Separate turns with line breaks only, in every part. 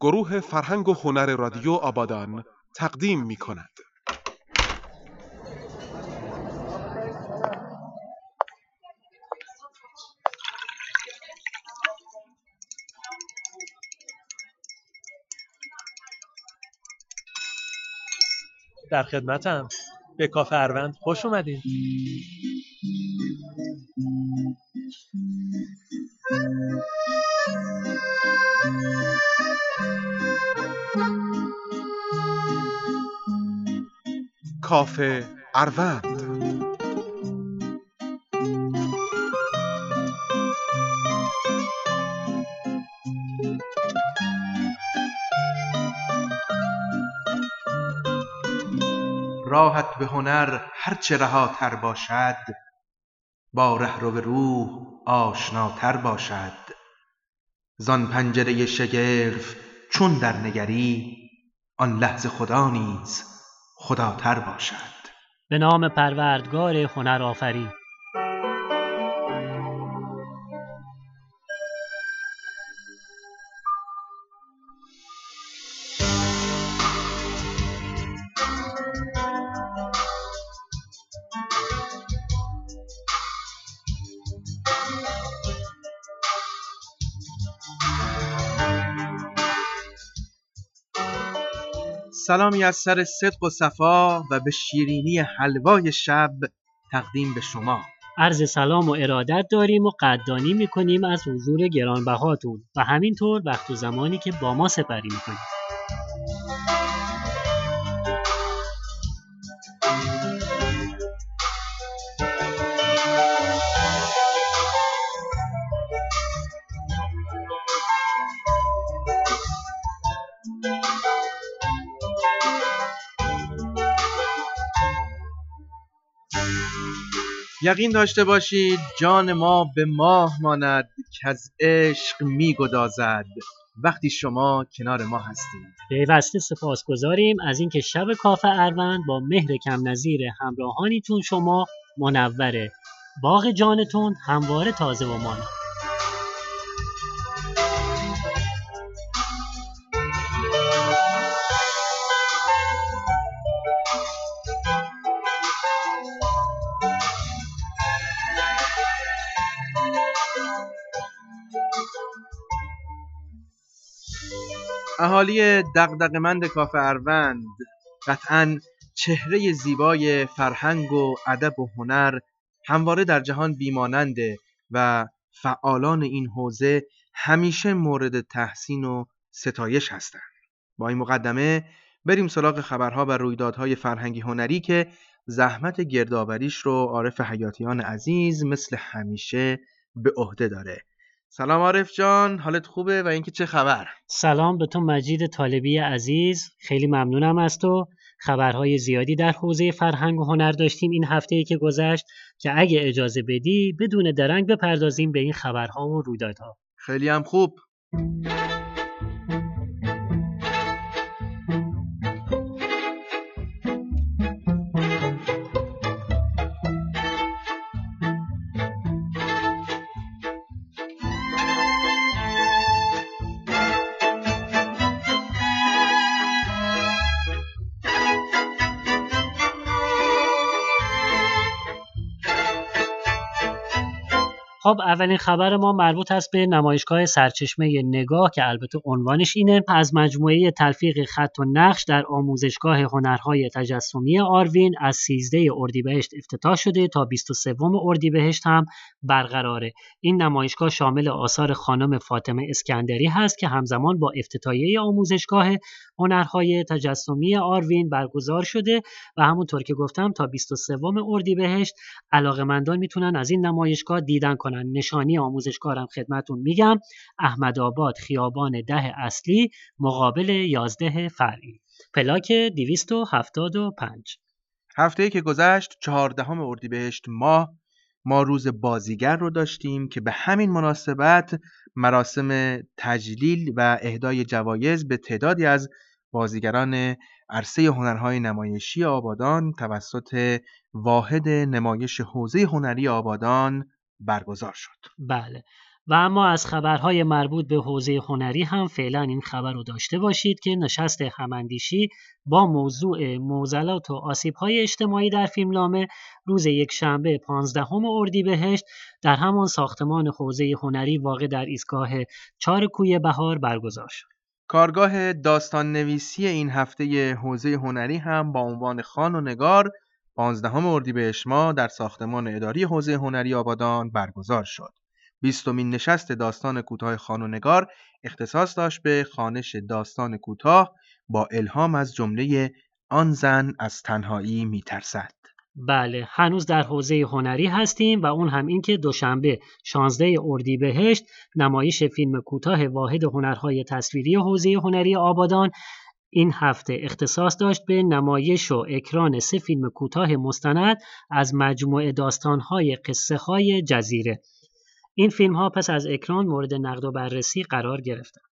گروه فرهنگ و هنر رادیو آبادان تقدیم می کند.
در خدمتم به کافه اروند خوش اومدین
کافه اروند.
راهت به هنر هرچه رهاتر باشد با رهرو روح آشناتر باشد. زان پنجره شگرف چون درنگری آن لحظه خدا نیز خداتر باشد.
به نام پروردگار هنر آفرین
سلامی از سر صدق و صفا و به شیرینی حلوای شب تقدیم به شما.
عرض سلام و ارادت داریم و قدردانی می‌کنیم از حضور گرانبهاتون. و همینطور وقت و زمانی که با ما سپری می‌کنیم
یقین داشته باشید جان ما به ماه ماند که از عشق میگدازد وقتی شما کنار ما هستید.
پیوسته سپاسگزاریم از اینکه شب کافه اروند با مهر کم نظیر همراهانیتون شما منوره. باغ جانتون همواره تازه و مانا
اهالی دغدغه‌مند کافه اروند قطعا چهره زیبای فرهنگ و ادب و هنر همواره در جهان بیماننده و فعالان این حوزه همیشه مورد تحسین و ستایش هستند. با این مقدمه بریم سراغ خبرها و رویدادهای فرهنگی هنری که زحمت گردآوریش رو عارف حیاتیان عزیز مثل همیشه به عهده داره. سلام عارف جان حالت خوبه و اینکه چه خبر؟
سلام به تو مجید طالبی عزیز خیلی ممنونم از تو. خبرهای زیادی در حوزه فرهنگ و هنر داشتیم این هفته ای که گذشت که اگه اجازه بدی بدون درنگ بپردازیم به این خبرها و رویدادها.
خیلی هم خوب.
خب اولین خبر ما مربوط است به نمایشگاه سرچشمه نگاه که البته عنوانش اینه. از مجموعه تلفیق خط و نقش در آموزشگاه هنرهای تجسمی آروین از 13 اردیبهشت افتتاح شده تا 23 اردیبهشت هم برقراره. این نمایشگاه شامل آثار خانم فاطمه اسکندری هست که همزمان با افتتاحیه آموزشگاه هنرهای تجسمی آروین برگزار شده و همونطور که گفتم تا 23 اردیبهشت علاقمندان می‌تونن از این نمایشگاه دیدن کنن. نشانی آموزشگارم خدمتون میگم. احمد آباد خیابان ده اصلی مقابل 11 فرعی. پلاک 275
هفته که گذشت چهاردهم اردیبهشت ماه ما روز بازیگر رو داشتیم که به همین مناسبت مراسم تجلیل و اهدای جوایز به تعدادی از بازیگران عرصه هنرهای نمایشی آبادان توسط واحد نمایش حوزه هنری آبادان برگزار شد
بله و اما از خبرهای مربوط به حوزه هنری هم فعلا این خبر رو داشته باشید که نشست هماندیشی با موضوع موزلات و آسیبهای اجتماعی در فیلمنامه روز یک شنبه 15 اردیبهشت در همان ساختمان حوزه هنری واقع در ایستگاه چار کوی بهار برگزار شد.
کارگاه داستان نویسی این هفته حوزه هنری هم با عنوان خان و نگار 15 اردیبهشت ماه در ساختمان اداری حوزه هنری آبادان برگزار شد. بیستمین نشست داستان کوتاه خان و نگار اختصاص داشت به خانش داستان کوتاه با الهام از جمله آن زن از تنهایی میترسد.
بله هنوز در حوزه هنری هستیم و اون هم این که دوشنبه 16 اردیبهشت نمایش فیلم کوتاه واحد هنرهای تصویری حوزه هنری آبادان این هفته اختصاص داشت به نمایش و اکران سه فیلم کوتاه مستند از مجموعه داستانهای قصه های جزیره این فیلم ها پس از اکران مورد نقد و بررسی قرار گرفتند.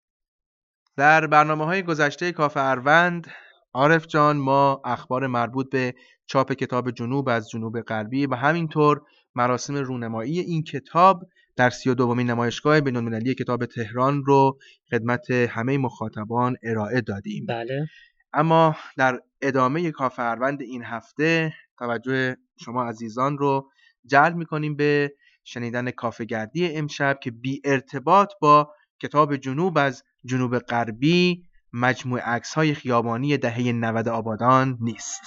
در برنامه های گذشته کافه اروند عارف جان ما اخبار مربوط به چاپ کتاب جنوب از جنوب غربی و همینطور مراسم رونمایی این کتاب در سی و دومین نمایشگاه بینالمللی کتاب تهران رو خدمت همه مخاطبان ارائه دادیم
بله
اما در ادامه کافه اروند این هفته توجه شما عزیزان رو جلب می‌کنیم به شنیدن کافگردی امشب که بی ارتباط با کتاب جنوب از جنوب غربی مجموع عکس های خیابانی دهه 90 آبادان نیست.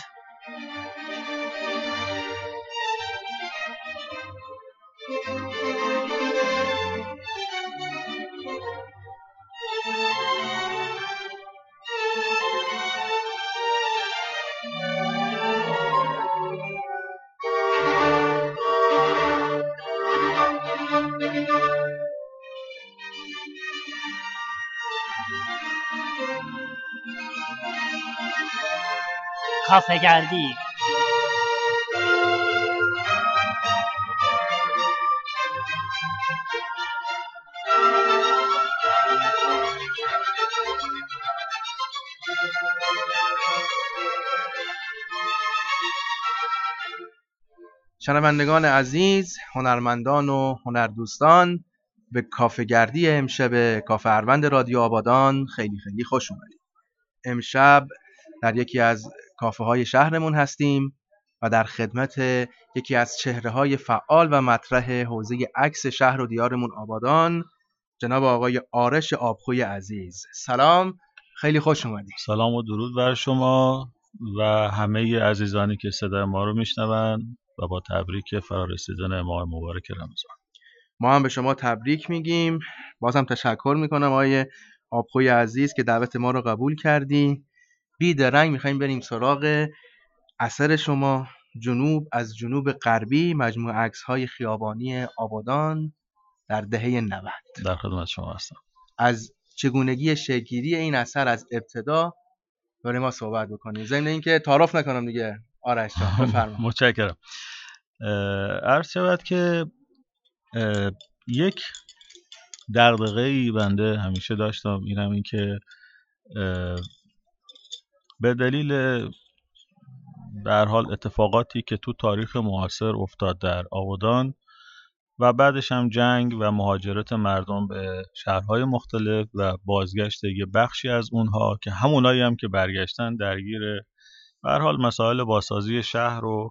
کافه گردی
شنوندگان عزیز، هنرمندان و هنردوستان به کافه گردی امشب کافه اروند رادیو آبادان خیلی خیلی خوش اومدید. امشب در یکی از کافه های شهرمون هستیم و در خدمت یکی از چهره های فعال و مطرح حوزه عکس شهر و دیارمون آبادان جناب آقای آرش آبخوی عزیز. سلام خیلی خوش اومدید.
سلام و درود بر شما و همه عزیزانی که صدای ما رو میشنوند و با تبریک فرارسیدن ماه مبارک رمضان.
ما هم به شما تبریک میگیم. بازم تشکر می‌کنم آقای آبخوی عزیز که دعوت ما رو قبول کردی. بیدرنگ می‌خوایم بریم سراغ اثر شما. جنوب از جنوب غربی مجموع عکس های خیابانی آبادان در دهه 90
در خدمت شما هستم.
از چگونگی شگیری این اثر از ابتدا برای ما صحبت بکنیم. ضمن اینکه تعارف نکنم دیگه. آرش جان بفرمایید
متشکرم. عرض شود که یک دغدغه ای بنده همیشه داشتم. اینم این که به دلیل در حال اتفاقاتی که تو تاریخ معاصر افتاد در آبادان و بعدش هم جنگ و مهاجرت مردم به شهرهای مختلف و بازگشت یه بخشی از اونها که همونایی هم که برگشتن درگیر به حال مسائل بازسازی شهر و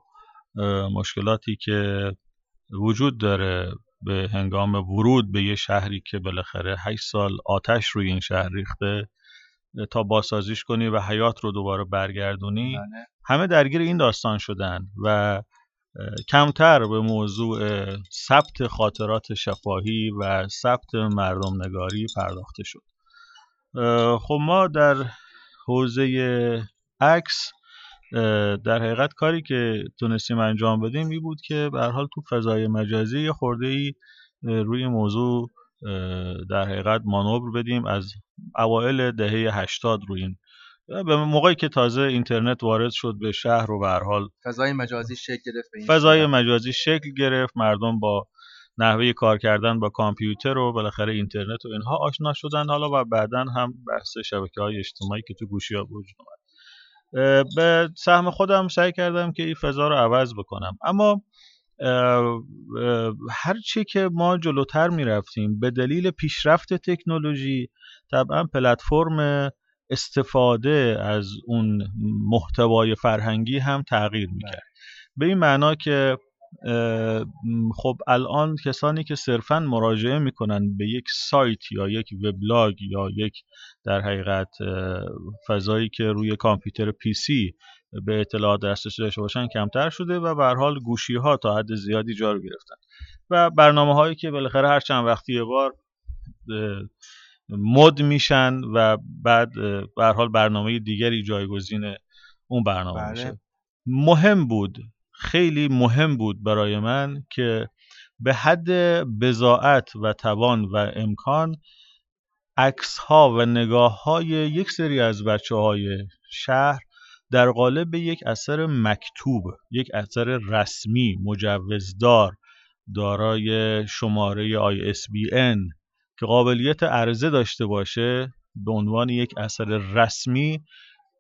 مشکلاتی که وجود داره به هنگام ورود به یه شهری که بالاخره 8 سال آتش روی این شهر ریخته تا بازسازیش کنی و حیات رو دوباره برگردونی
بله.
همه درگیر این داستان شدن و کمتر به موضوع ثبت خاطرات شفاهی و ثبت مردم نگاری پرداخته شد خب ما در حوزه عکس در حقیقت کاری که تونستیم انجام بدیم این بود که به حال تو فضای مجازی یه خورده ای روی موضوع در حقیقت مانور بدیم از اوایل دهه 80 رو این به موقعی که تازه اینترنت وارد شد به شهر و به حال
فضای مجازی شکل گرفت
فضای. مجازی شکل گرفت مردم با نحوه کار کردن با کامپیوتر و بالاخره اینترنت و اینها آشنا شدن. حالا و بعدا هم بحث شبکه های اجتماعی که تو گوشی ها وجود اومد. به سهم خودم سعی کردم که این فضا رو عوض بکنم. اما هر چی که ما جلوتر می رفتیم به دلیل پیشرفت تکنولوژی طبعا پلتفرم استفاده از اون محتوای فرهنگی هم تغییر می‌کرد. به این معنا که خب الان کسانی که صرفا مراجعه می‌کنن به یک سایت یا یک وبلاگ یا یک در حقیقت فضایی که روی کامپیوتر پی سی به اطلاعات دسترسی داشته باشن کمتر شده و به حال گوشی ها تا حد زیادی جا رو گرفتن و برنامه هایی که بالاخره هر چند وقتی یه بار مد میشن و بعد به حال برنامه دیگری جایگزین اون برنامه بله. میشه مهم بود خیلی مهم بود برای من که به حد بزاعت و توان و امکان عکس ها و نگاه های یک سری از بچه های شهر در قالب یک اثر مکتوب یک اثر رسمی مجوزدار دارای شماره ISBN که قابلیت عرضه داشته باشه به عنوان یک اثر رسمی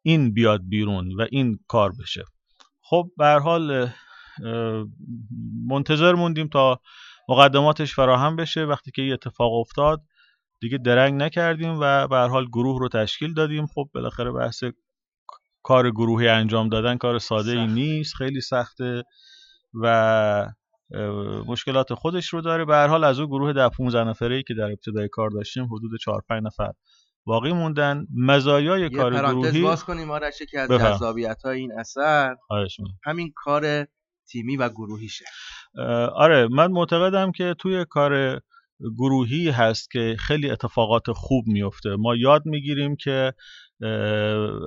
این بیاد بیرون و این کار بشه. خب به حال منتظر موندیم تا مقدماتش فراهم بشه. وقتی که این اتفاق افتاد دیگه درنگ نکردیم و به حال گروه رو تشکیل دادیم. خب بالاخره بحث کار گروهی انجام دادن کار ساده ای نیست خیلی سخته و مشکلات خودش رو داره. به هر حال از اون گروه ده 15 نفره ای که در ابتدای کار داشتیم حدود 4 5 نفر باقی موندن. مزایای کار گروهی
باز کنیم آرش که از جذابیت های این اثر. همین کار تیمی و گروهیشه.
آره من معتقدم که توی کار گروهی هست که خیلی اتفاقات خوب میفته ما یاد می‌گیریم که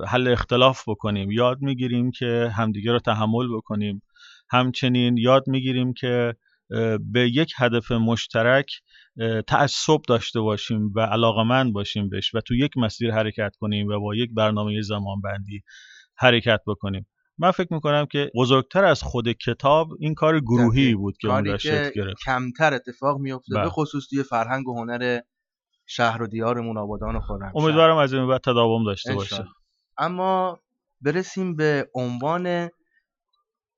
حل اختلاف بکنیم. یاد می‌گیریم که همدیگه رو تحمل بکنیم. همچنین یاد می‌گیریم که به یک هدف مشترک تعصب داشته باشیم و علاقمند باشیم بهش و تو یک مسیر حرکت کنیم و با یک برنامه زمان بندی حرکت بکنیم. من فکر می‌کنم که بزرگتر از خود کتاب این کار گروهی بود که اون شکل گرفت.
کمتر اتفاق میفته به. خصوص توی فرهنگ و هنر شهر و دیارمون آبادان و خرمشهر
امیدوارم از این بعد تداوم داشته باشه
اما برسیم به عنوان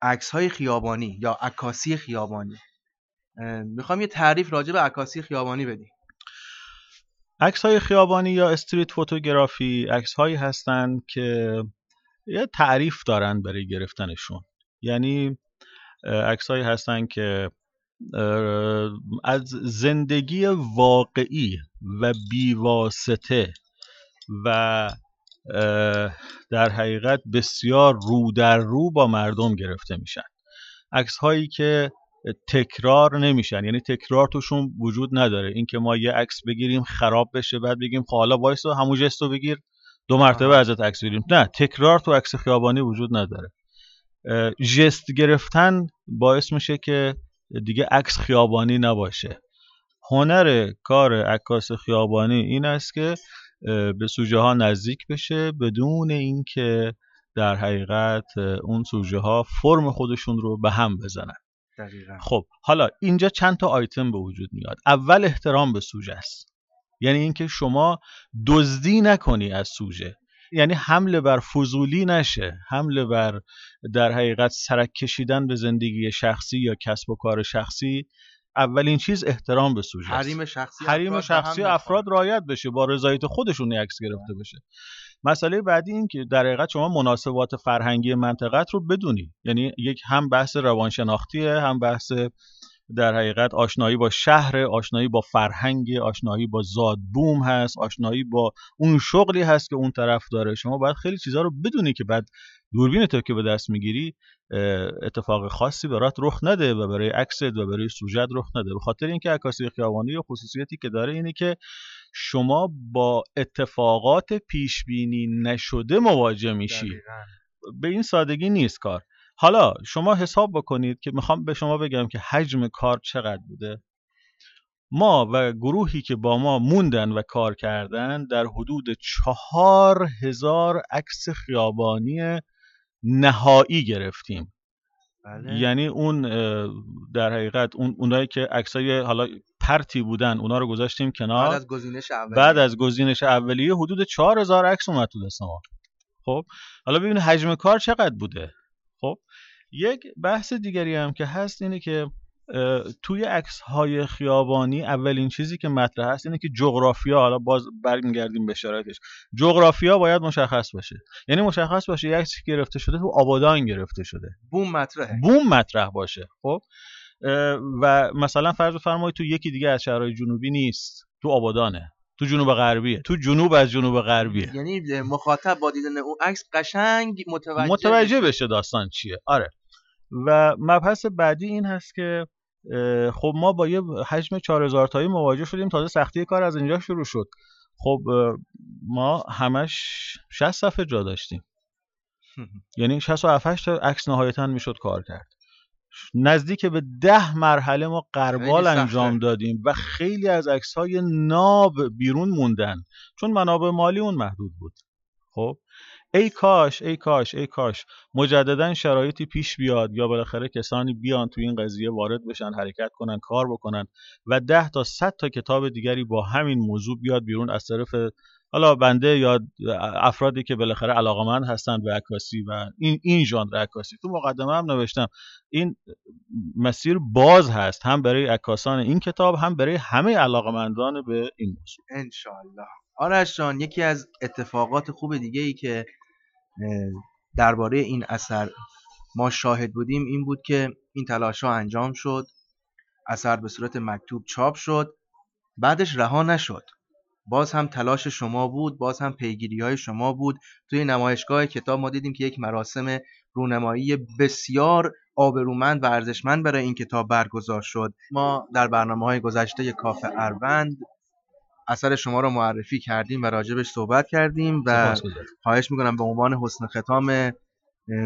عکس های خیابانی یا عکاسی خیابانی. می‌خوام یه تعریف راجع به عکاسی خیابانی بدیم.
عکس های خیابانی یا استریت فوتوگرافی عکس هایی هستند که یه تعریف دارن برای گرفتنشون. یعنی عکس هایی هستن که از زندگی واقعی و بیواسطه و در حقیقت بسیار رو در رو با مردم گرفته میشن. عکس هایی که تکرار نمیشن یعنی تکرار توشون وجود نداره. اینکه ما یه عکس بگیریم خراب بشه بعد بگیم خب حالا وایسا همون جستو بگیر دو مرتبه ازت عکس بگیریم. نه تکرار تو عکس خیابانی وجود نداره. ژست گرفتن باعث میشه که دیگه عکس خیابانی نباشه. هنر کار عکاس خیابانی این است که به سوژه ها نزدیک بشه بدون اینکه در حقیقت اون سوژه ها فرم خودشون رو به هم بزنن. دقیقا. خب حالا اینجا چند تا آیتم به وجود میاد. اول احترام به سوژه است. یعنی اینکه شما دزدی نکنی از سوژه. یعنی حمله بر فضولی نشه. حمله بر در حقیقت سرک کشیدن به زندگی شخصی یا کسب و کار شخصی اولین چیز احترام به سوژه
حریم شخصی
حریم افراد شخصی افراد رعایت بشه با رضایت خودشون عکس گرفته بشه. مسئله بعدی این که در حقیقت شما مناسبات فرهنگی منطقت رو بدونی. یعنی یک هم بحث روانشناختیه هم بحث در حقیقت آشنایی با شهر آشنایی با فرهنگ آشنایی با زاد بوم هست آشنایی با اون شغلی هست که اون طرف داره. شما باید خیلی چیزها رو بدونی که بعد دوربین تو که به دست می‌گیری اتفاق خاصی برات رخ نده و برای عکست و برای سوژت رخ نده. به خاطر اینکه عکاسی خیابانی و خصوصیتی که داره اینه که شما با اتفاقات پیش بینی نشده مواجه میشی. به این سادگی نیست کار. حالا شما حساب بکنید که می‌خوام به شما بگم که حجم کار چقدر بوده. ما و گروهی که با ما موندن و کار کردن در حدود چهار هزار عکس خیابانی نهایی گرفتیم. بله. یعنی اون در حقیقت اون اونایی که عکسای حالا پرتی بودن اونا رو گذاشتیم کنار.
بعد از گزینش اولیه.
بعد از گزینش اولیه حدود 4000 عکس اومد تو دست ما. خب؟ حالا ببینید حجم کار چقدر بوده. خب یک بحث دیگری هم که هست اینه که توی عکس های خیابانی اولین چیزی که مطرح هست اینه که جغرافیا حالا باز برمیگردیم به شرایطش جغرافیا باید مشخص باشه. یعنی مشخص باشه یک عکسی گرفته شده تو آبادان گرفته شده.
بوم مطرحه.
بوم مطرح باشه. خب و مثلا فرض فرمایید تو یکی دیگه از شهرهای جنوبی نیست. تو آبادانه. تو جنوب غربیه. تو جنوب از جنوب غربیه.
یعنی مخاطب با دیدن اون عکس قشنگ متوجه
متوجه بشه داستان چیه. آره. و مبحث بعدی این هست که خب ما با یه حجم 4000 تایی مواجه شدیم. تازه سختی کار از اینجا شروع شد. خب ما همش 60 صفحه جا داشتیم. یعنی 67 تا عکس نهایتا می‌شد کار کرد. نزدیک به ده مرحله ما قربال انجام دادیم و خیلی از عکس های ناب بیرون موندن. چون منابع مالی اون محدود بود. خب؟ ای کاش ای کاش ای کاش. مجددا شرایطی پیش بیاد یا بالاخره کسانی بیان تو این قضیه وارد بشن حرکت کنن کار بکنن و ده تا صد تا کتاب دیگری با همین موضوع بیاد بیرون از طرف حالا بنده یا افرادی که بالاخره علاقمند هستند به عکاسی و این این ژانر عکاسی. تو مقدمه هم نوشتم این مسیر باز هست هم برای عکاسان این کتاب هم برای همه علاقمندان به این موضوع.
انشالله آرش جان یکی از اتفاقات خوب دیگه ای که درباره این اثر ما شاهد بودیم این بود که این تلاش ها انجام شد اثر به صورت مکتوب چاپ شد بعدش رها نشد. باز هم تلاش شما بود باز هم پیگیری های شما بود. توی نمایشگاه کتاب ما دیدیم که یک مراسم رونمایی بسیار آبرومند و ارزشمند برای این کتاب برگزار شد. ما در برنامه های گذشته کافه اروند اثر شما رو معرفی کردیم و راجبش صحبت کردیم و خواهش می‌کنم به عنوان حسن ختام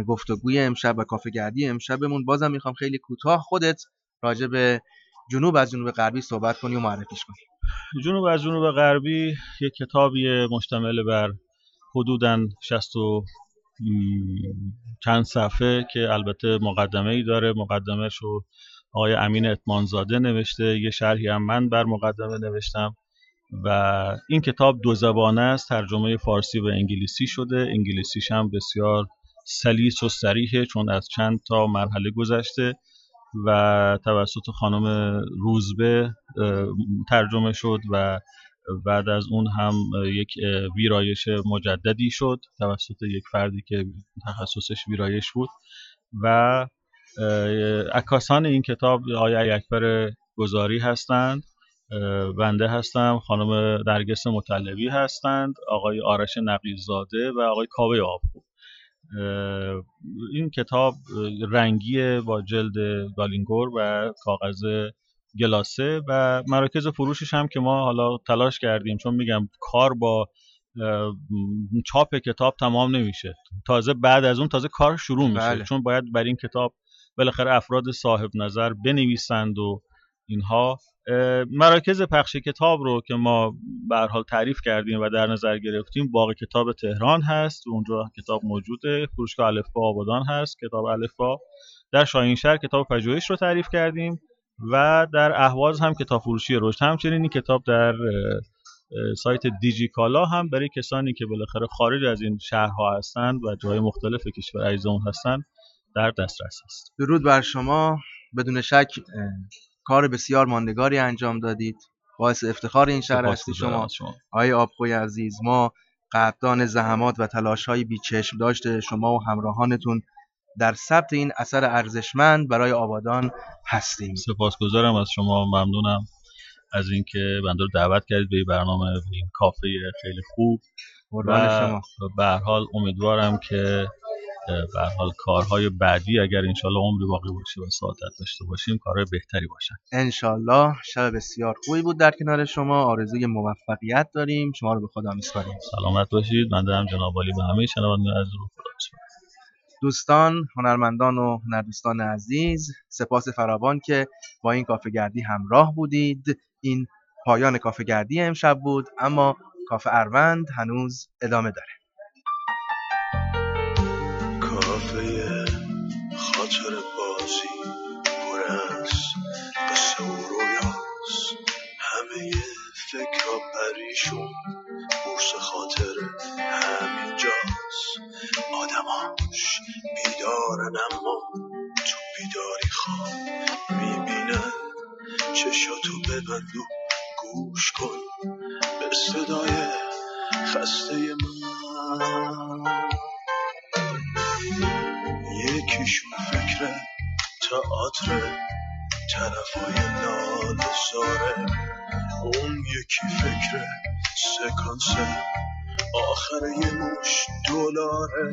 گفتگوی امشب و کافه گردی امشبمون بازم می‌خوام خیلی کوتاه خودت راجب جنوب از جنوب غربی صحبت کنی و معرفیش کنی.
جنوب از جنوب غربی یک کتابی مشتمل بر حدوداً 60 و چند صفحه که البته مقدمه ای داره. مقدمه رو آقای امین اتمانزاده نوشته. یه شرحی هم من بر مقدمه نوشتم و این کتاب دو زبانه است. ترجمه فارسی و انگلیسی شده. انگلیسیش هم بسیار سلیس و سریحه چون از چند تا مرحله گذشته. و توسط خانم روزبه ترجمه شد و بعد از اون هم یک ویرایش مجددی شد توسط یک فردی که تخصصش ویرایش بود و عکاسان این کتاب آقای اکبر گذاری هستند بنده هستم خانم درگس مطلبی هستند آقای آرش نقیزاده و آقای کاوه آبخو. این کتاب رنگی با جلد گالینگور و کاغذ گلاسه و مراکز فروشش هم که ما حالا تلاش کردیم چون میگم کار با چاپ کتاب تمام نمیشه. تازه بعد از اون تازه کار شروع میشه. بله. چون باید بر این کتاب بالاخره افراد صاحب نظر بنویسند و اینها. مراکز پخش کتاب رو که ما به حال تعریف کردیم و در نظر گرفتیم باغ کتاب تهران هست. اونجا کتاب موجوده. فروشگاه الفبا آبادان هست. کتاب الفبا در شاهینشهر کتاب پژوهش رو تعریف کردیم و در اهواز هم کتاب فروشی رشد. همچنین این کتاب در سایت دیجیکالا هم برای کسانی که بالاخره خارج از این شهرها هستند و جای مختلف کشور اون هستند در دسترس است.
درود بر شما. بدون شک کار بسیار ماندگاری انجام دادید. باعث افتخار این شهر هستی شما. آقای آبخوی عزیز ما قدردان زحمات و تلاش های بیچشم داشته شما و همراهانتون در ثبت این اثر ارزشمند برای آبادان هستیم.
سپاسگزارم از شما. ممنونم از اینکه بنده رو دعوت کردید به این برنامه این کافه خیلی خوب. و به حال امیدوارم که به حال کارهای بعدی اگر انشالله عمری باقی باشه و سعادت داشته باشیم کارهای بهتری باشن.
انشالله شب بسیار خوبی بود در کنار شما. آرزوی موفقیت داریم. شما رو به خدا میسپاریم.
سلامت باشید. بنده هم جناب عالی به همه شنوندگان از رو
دوستان هنرمندان و هنردوستان عزیز سپاس فراوان که با این کافه گردی همراه بودید. این پایان کافه گردی امشب بود اما کافه اروند هنوز ادامه داره. ایشون بورس خاطر همینجاست. آدماش بیدارن اما تو بیداری خواب می‌بینن.
چشاتو ببند و گوش کن به صدای خسته من. یکیشون فکر تئاتر طرفای لال زاره اون یکی فکر سکانس آخر یه مش دلاره.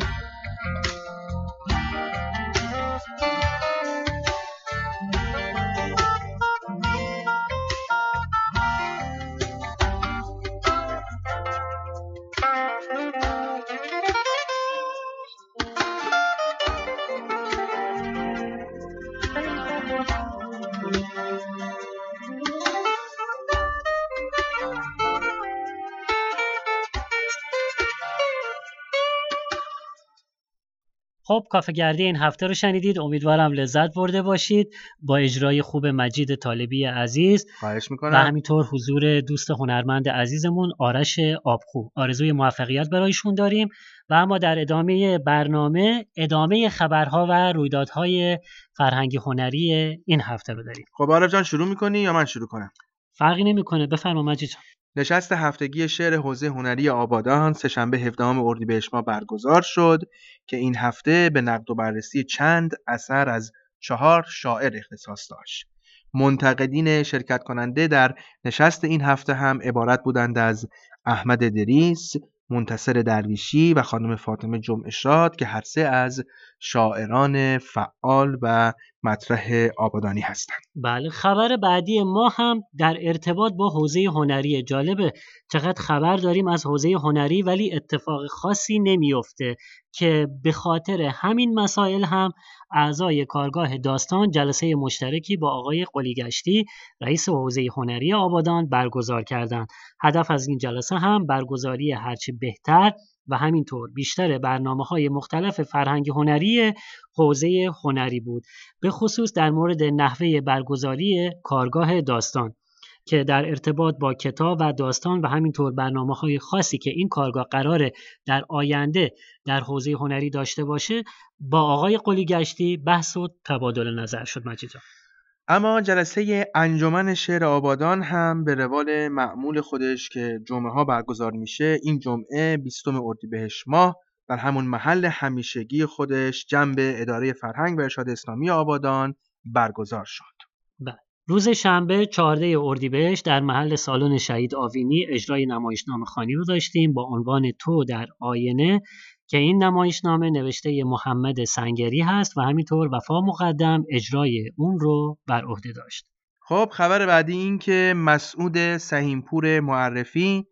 خب کافه گردی این هفته رو شنیدید. امیدوارم لذت برده باشید. با اجرای خوب مجید طالبی عزیز.
خواهش
و
می‌کنم
همینطور حضور دوست هنرمند عزیزمون آرش آبخو. آرزوی موفقیت برایشون داریم. و اما در ادامه برنامه ادامه خبرها و رویدادهای فرهنگی هنری این هفته رو داریم.
خب عارف جان شروع می‌کنی یا من شروع کنم؟
فرقی نمی‌کنه بفرما مجید.
نشست هفتگی شعر حوزه هنری آبادان سهشنبه 17 اردیبهشت ماه برگزار شد که این هفته به نقد و بررسی چند اثر از چهار شاعر اختصاص داشت. منتقدین شرکت کننده در نشست این هفته هم عبارت بودند از احمد دریس، منتصر درویشی و خانم فاطمه جمعشاد که هر سه از شاعران فعال و مطرح آبادانی هستند.
بله خبر بعدی ما هم در ارتباط با حوزه هنری جالبه چقدر خبر داریم از حوزه هنری ولی اتفاق خاصی نمیفته که به خاطر همین مسائل هم اعضای کارگاه داستان جلسه مشترکی با آقای قلیگشتی رئیس حوزه هنری آبادان برگزار کردند هدف از این جلسه هم برگزاری هرچی بهتر و همینطور بیشتر برنامه های مختلف فرهنگ هنری حوزه هنری بود به خصوص در مورد نحوه برگزاری کارگاه داستان که در ارتباط با کتاب و داستان و همینطور برنامه های خاصی که این کارگاه قراره در آینده در حوزه هنری داشته باشه با آقای قلی گشتی بحث و تبادل نظر شد مجید.
اما جلسه انجمن شعر آبادان هم به روال معمول خودش که جمعه ها برگزار میشه این جمعه 20 اردیبهشت ماه در همون محل همیشگی خودش جنب اداره فرهنگ و ارشاد اسلامی آبادان برگزار شد.
روز شنبه 14 اردیبهشت در محل سالن شهید آوینی اجرای نمایشنامه خانی رو داشتیم با عنوان تو در آینه که این نمایشنامه نوشته محمد سنگری هست و همینطور وفا مقدم اجرای اون رو بر عهده داشت.
خب خبر بعدی این که مسعود سهیمپور معرفی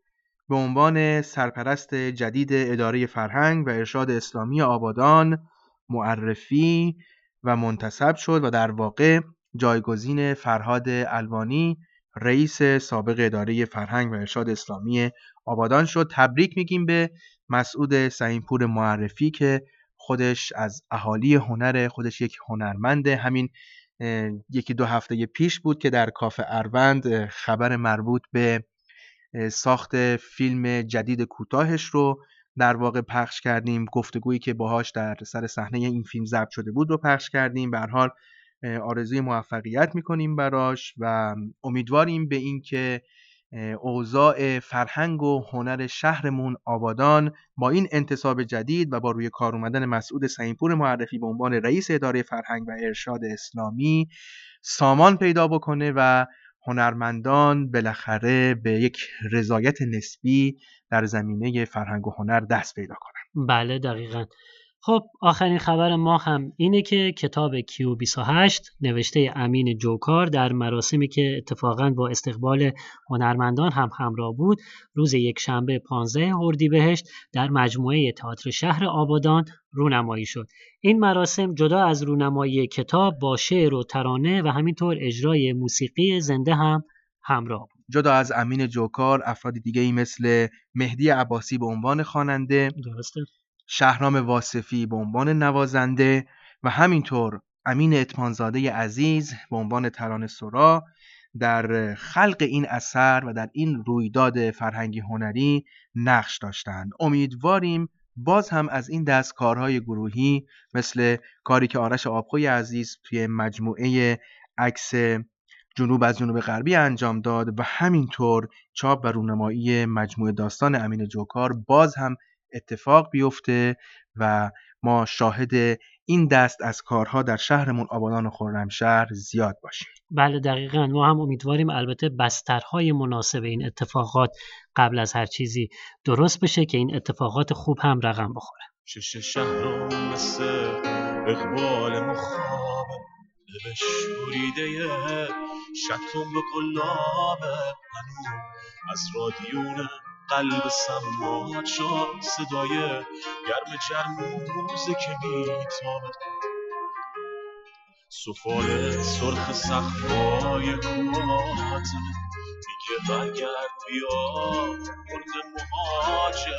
به عنوان سرپرست جدید اداره فرهنگ و ارشاد اسلامی آبادان معرفی و منتصب شد و در واقع جایگزین فرهاد الوانی رئیس سابق اداره فرهنگ و ارشاد اسلامی آبادان شد تبریک میگیم به مسعود سعیمپور معرفی که خودش از اهالی هنر خودش یک هنرمنده. همین یکی دو هفته پیش بود که در کافه اروند خبر مربوط به ساخت فیلم جدید کوتاهش رو در واقع پخش کردیم. گفتگویی که باهاش در سر صحنه این فیلم ضبط شده بود رو پخش کردیم. به حال آرزوی موفقیت می‌کنیم براش و امیدواریم به اینکه اوضاع فرهنگ و هنر شهرمون آبادان با این انتصاب جدید و با روی کار اومدن مسعود سعیمپور معرفی به عنوان رئیس اداره فرهنگ و ارشاد اسلامی سامان پیدا بکنه و هنرمندان بالاخره به یک رضایت نسبی در زمینه فرهنگ و هنر دست پیدا کنن.
بله دقیقا. خب آخرین خبر ما هم اینه که کتاب کیو 28 نوشته امین جوکار در مراسمی که اتفاقا با استقبال هنرمندان هم همراه بود روز یک شنبه 15 اردیبهشت در مجموعه تئاتر شهر آبادان رونمایی شد. این مراسم جدا از رونمایی کتاب با شعر و ترانه و همینطور اجرای موسیقی زنده هم همراه بود.
جدا از امین جوکار افراد دیگه ای مثل مهدی عباسی به عنوان خواننده
درسته.
شهرام واصفی به عنوان نوازنده و همینطور امین اتمانزاده عزیز به عنوان ترانه سرا در خلق این اثر و در این رویداد فرهنگی هنری نقش داشتند. امیدواریم باز هم از این دست کارهای گروهی مثل کاری که آرش آبخوی عزیز توی مجموعه عکس جنوب از جنوب غربی انجام داد و همینطور چاپ و رونمایی مجموعه داستان امین جوکار باز هم اتفاق بیفته و ما شاهد این دست از کارها در شهرمون آبادان و خرمشهر زیاد باشیم.
بله دقیقا. ما هم امیدواریم البته بسترهای مناسب این اتفاقات قبل از هر چیزی درست بشه که این اتفاقات خوب هم رقم بخوره.
شش شهر مثل اقبال مخابه شوریده شتم به کلابه هنو از رادیون قلب سماعت شد صدای گرم جرموزه که میتابه سفال سرخ صخرای کوهات میگه برگرد بیا. مرد مهاجر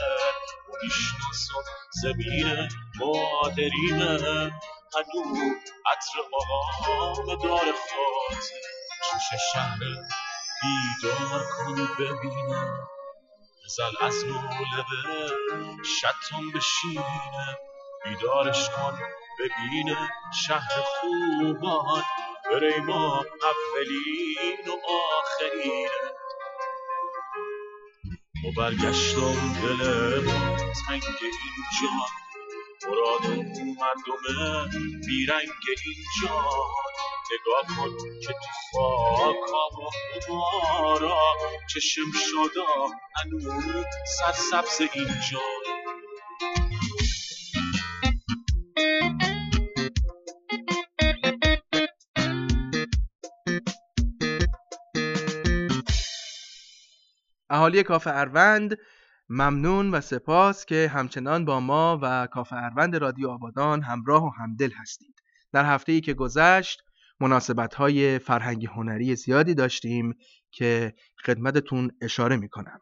می‌شناسم زمین مادرینه هنو عطر آرام دار خاطر. چش شهر بیدار کن ببینم. بزل از لبه شتم بشینه بیدارش کن ببینه شهر خوبان. بره ما اولین و آخرینه و برگشتم دل تنگ این جان مراد مردم بیرنگ این جان نگاه کن که تو خاکا و خمارا چشم شدا هنو سرسبز این جان
اهالی کافه اروند ممنون و سپاس که همچنان با ما و کافه اروند رادیو آبادان همراه و همدل هستید. در هفته ای که گذشت مناسبت های فرهنگی هنری زیادی داشتیم که خدمتتون اشاره می کنم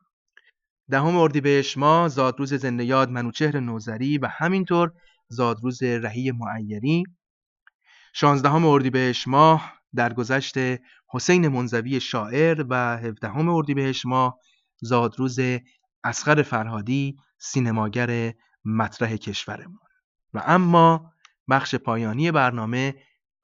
دهم اردیبهشت ماه زادروز زنده یاد منوچهر نوزری و همینطور زادروز رهی معیری. شانزدهم اردیبهشت ماه درگذشت حسین منزوی شاعر و هفدهم اردیبهشت ماه زادروز اسقر فرهادی سینماگر مطرح کشورمون. و اما بخش پایانی برنامه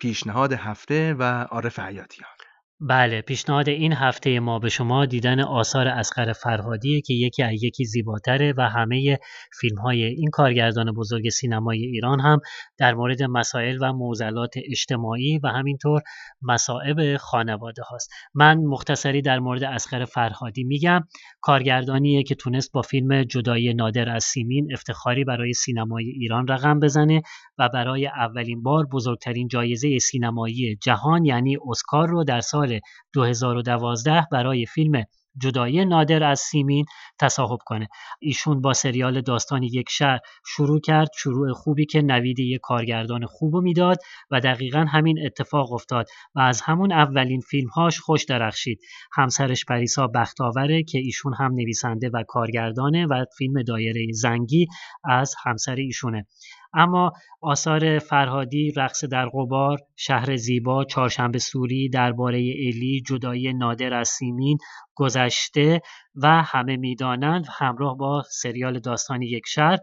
پیشنهاد هفته و عارف حیاتیان
بله پیشنهاد این هفته ما به شما دیدن آثار اسقر فرهادیه که یکی از یکی زیباتره و همه فیلم های این کارگردان بزرگ سینمای ایران هم در مورد مسائل و معضلات اجتماعی و همینطور مصائب خانواده هاست. من مختصری در مورد اسقر فرهادی میگم. کارگردانیه که تونست با فیلم جدایی نادر از سیمین افتخاری برای سینمای ایران رقم بزنه و برای اولین بار بزرگترین جایزه سینمایی جهان یعنی اسکار رو در سال 2012 برای فیلم جدایی نادر از سیمین تصاحب کنه. ایشون با سریال داستان یک شهر شروع کرد شروع خوبی که نوید یک کارگردان خوبو می‌داد و دقیقا همین اتفاق افتاد و از همون اولین فیلمهاش خوش درخشید. همسرش پریسا بختاوره که ایشون هم نویسنده و کارگردانه و فیلم دایره زنگی از همسر ایشونه. اما آثار فرهادی رقص در قبار شهر زیبا چهارشنبه سوری درباره الی جدایی نادر از سیمین گذشته و همه می‌دانند همراه با سریال داستان یک شهر.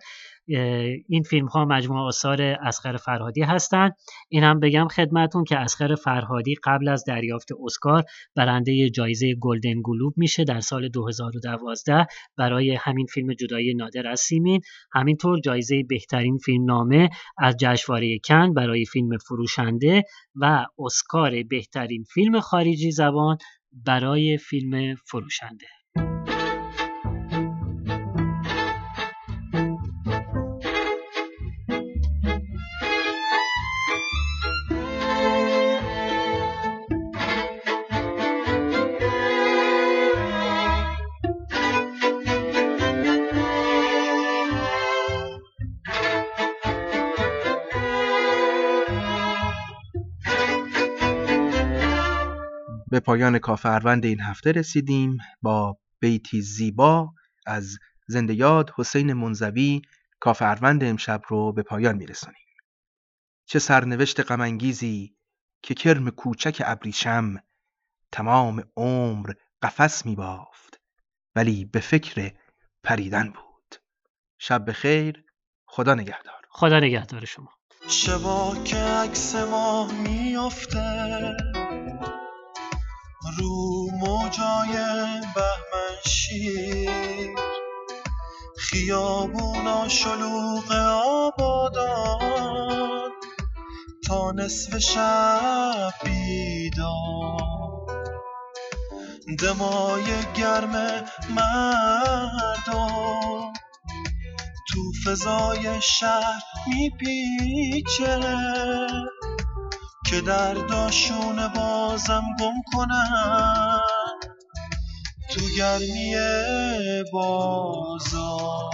این فیلم ها مجموعه آثار اسخر فرهادی هستند این هم بگم خدمتون که اسخر فرهادی قبل از دریافت اسکار برنده جایزه گلدن گلوب میشه در سال 2012 برای همین فیلم جدایی نادر از سیمین. همینطور جایزه بهترین فیلم نامه از جشنواره کن برای فیلم فروشنده و اسکار بهترین فیلم خارجی زبان برای فیلم فروشنده.
پایان کافروند این هفته رسیدیم با بیتی زیبا از زنده یاد حسین منزوی. کافروند امشب رو به پایان میرسونیم چه سرنوشت غمانگیزی که کرم کوچک ابریشم تمام عمر قفس می بافت ولی به فکر پریدن بود. شب بخیر خدا نگهدار.
خدا نگهدار شما.
شبا که عکس ما میافته. رو موجای بهمن شیر. خیابونا شلوغ آبادان تا نصف شب بیدار. دمای گرم مردم تو فضای شهر میپیچه. که درداشون بازم گم کنن تو گرمی بازار.